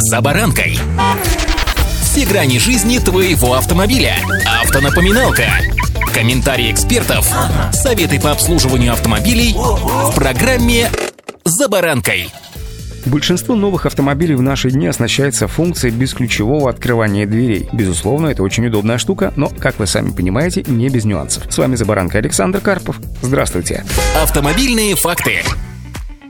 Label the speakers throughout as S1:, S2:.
S1: «За баранкой». Все грани жизни твоего автомобиля. Автонапоминалка. Комментарии экспертов. Советы по обслуживанию автомобилей в программе «За баранкой».
S2: Большинство новых автомобилей в наши дни оснащается функцией бесключевого открывания дверей. Безусловно, это очень удобная штука, но, как вы сами понимаете, не без нюансов. С вами «За баранкой» Александр Карпов. Здравствуйте.
S1: Автомобильные факты.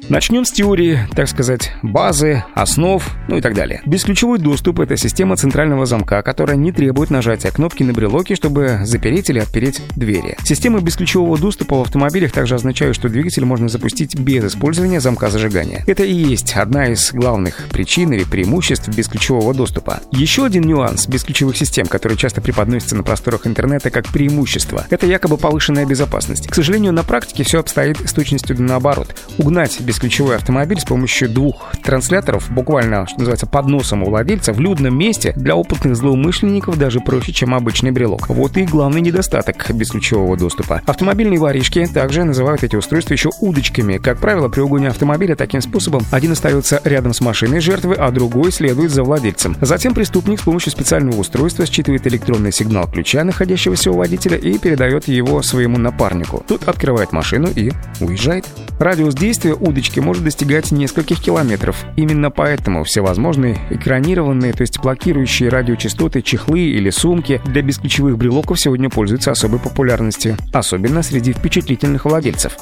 S2: Начнем с теории, так сказать, базы, основ, ну и так далее. Бесключевой доступ — это система центрального замка, которая не требует нажатия кнопки на брелоке, чтобы запереть или отпереть двери. Система бесключевого доступа в автомобилях также означает, что двигатель можно запустить без использования замка зажигания. Это и есть одна из главных причин или преимуществ бесключевого доступа. Еще один нюанс бесключевых систем, который часто преподносится на просторах интернета как преимущество, это якобы повышенная безопасность. К сожалению, на практике все обстоит с точностью наоборот. Угнать без бесключевой автомобиль с помощью двух трансляторов, буквально, что называется, под носом у владельца, в людном месте для опытных злоумышленников даже проще, чем обычный брелок. Вот и главный недостаток бесключевого доступа. Автомобильные воришки также называют эти устройства еще удочками. Как правило, при угоне автомобиля таким способом один остается рядом с машиной жертвы, а другой следует за владельцем. Затем преступник с помощью специального устройства считывает электронный сигнал ключа, находящегося у водителя, и передает его своему напарнику. Тут открывает машину и уезжает. Радиус действия удочки точки может достигать нескольких километров. Именно поэтому всевозможные экранированные, то есть блокирующие радиочастоты, чехлы или сумки для бесключевых брелоков сегодня пользуются особой популярностью, особенно среди впечатлительных владельцев.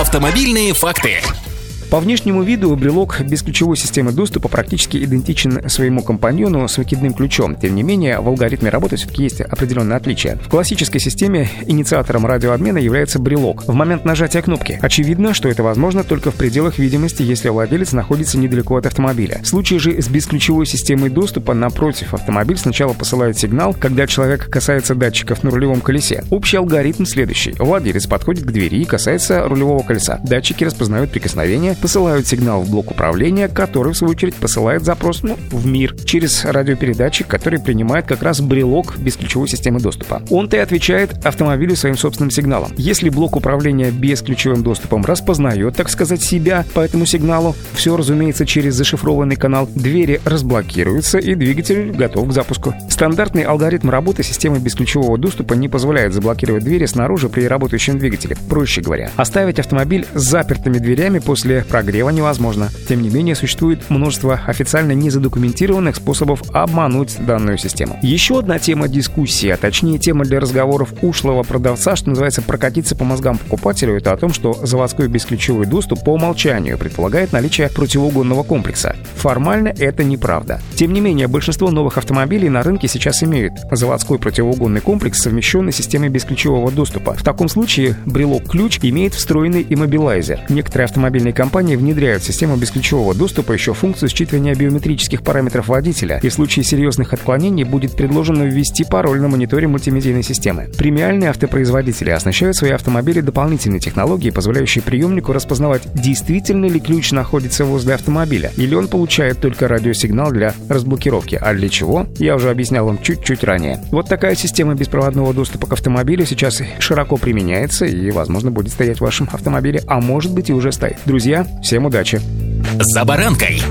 S1: Автомобильные факты.
S2: По внешнему виду брелок без ключевой системы доступа практически идентичен своему компаньону с выкидным ключом. Тем не менее, в алгоритме работы все-таки есть определенные отличия. В классической системе инициатором радиообмена является брелок в момент нажатия кнопки. Очевидно, что это возможно только в пределах видимости, если владелец находится недалеко от автомобиля. В случае же с бесключевой системой доступа, напротив, автомобиль сначала посылает сигнал, когда человек касается датчиков на рулевом колесе. Общий алгоритм следующий. Владелец подходит к двери и касается рулевого колеса. Датчики распознают прикосновение, посылают сигнал в блок управления, который, в свою очередь, посылает запрос ну, в мир через радиопередатчик, который принимает как раз брелок без ключевой системы доступа. Он-то и отвечает автомобилю своим собственным сигналом. Если блок управления без ключевым доступом распознает, так сказать, себя по этому сигналу, все, разумеется, через зашифрованный канал, двери разблокируются и двигатель готов к запуску. Стандартный алгоритм работы системы бесключевого доступа не позволяет заблокировать двери снаружи при работающем двигателе. Проще говоря, оставить автомобиль с запертыми дверями после прогрева невозможно. Тем не менее, существует множество официально незадокументированных способов обмануть данную систему. Еще одна тема дискуссии, а точнее тема для разговоров ушлого продавца, что называется прокатиться по мозгам покупателю, это о том, что заводской бесключевой доступ по умолчанию предполагает наличие противоугонного комплекса. Формально это неправда. Тем не менее, большинство новых автомобилей на рынке сейчас имеют заводской противоугонный комплекс, совмещенный с системой бесключевого доступа. В таком случае брелок-ключ имеет встроенный иммобилайзер. Некоторые автомобильные компании компании внедряют в систему бесключевого доступа еще функцию считывания биометрических параметров водителя, и в случае серьезных отклонений будет предложено ввести пароль на мониторе мультимедийной системы. Премиальные автопроизводители оснащают свои автомобили дополнительной технологией, позволяющей приемнику распознавать, действительно ли ключ находится возле автомобиля, или он получает только радиосигнал для разблокировки, а для чего, я уже объяснял вам чуть-чуть ранее. Вот такая система беспроводного доступа к автомобилю сейчас широко применяется и, возможно, будет стоять в вашем автомобиле, а может быть и уже стоит. Друзья, Всем удачи!
S1: «За баранкой»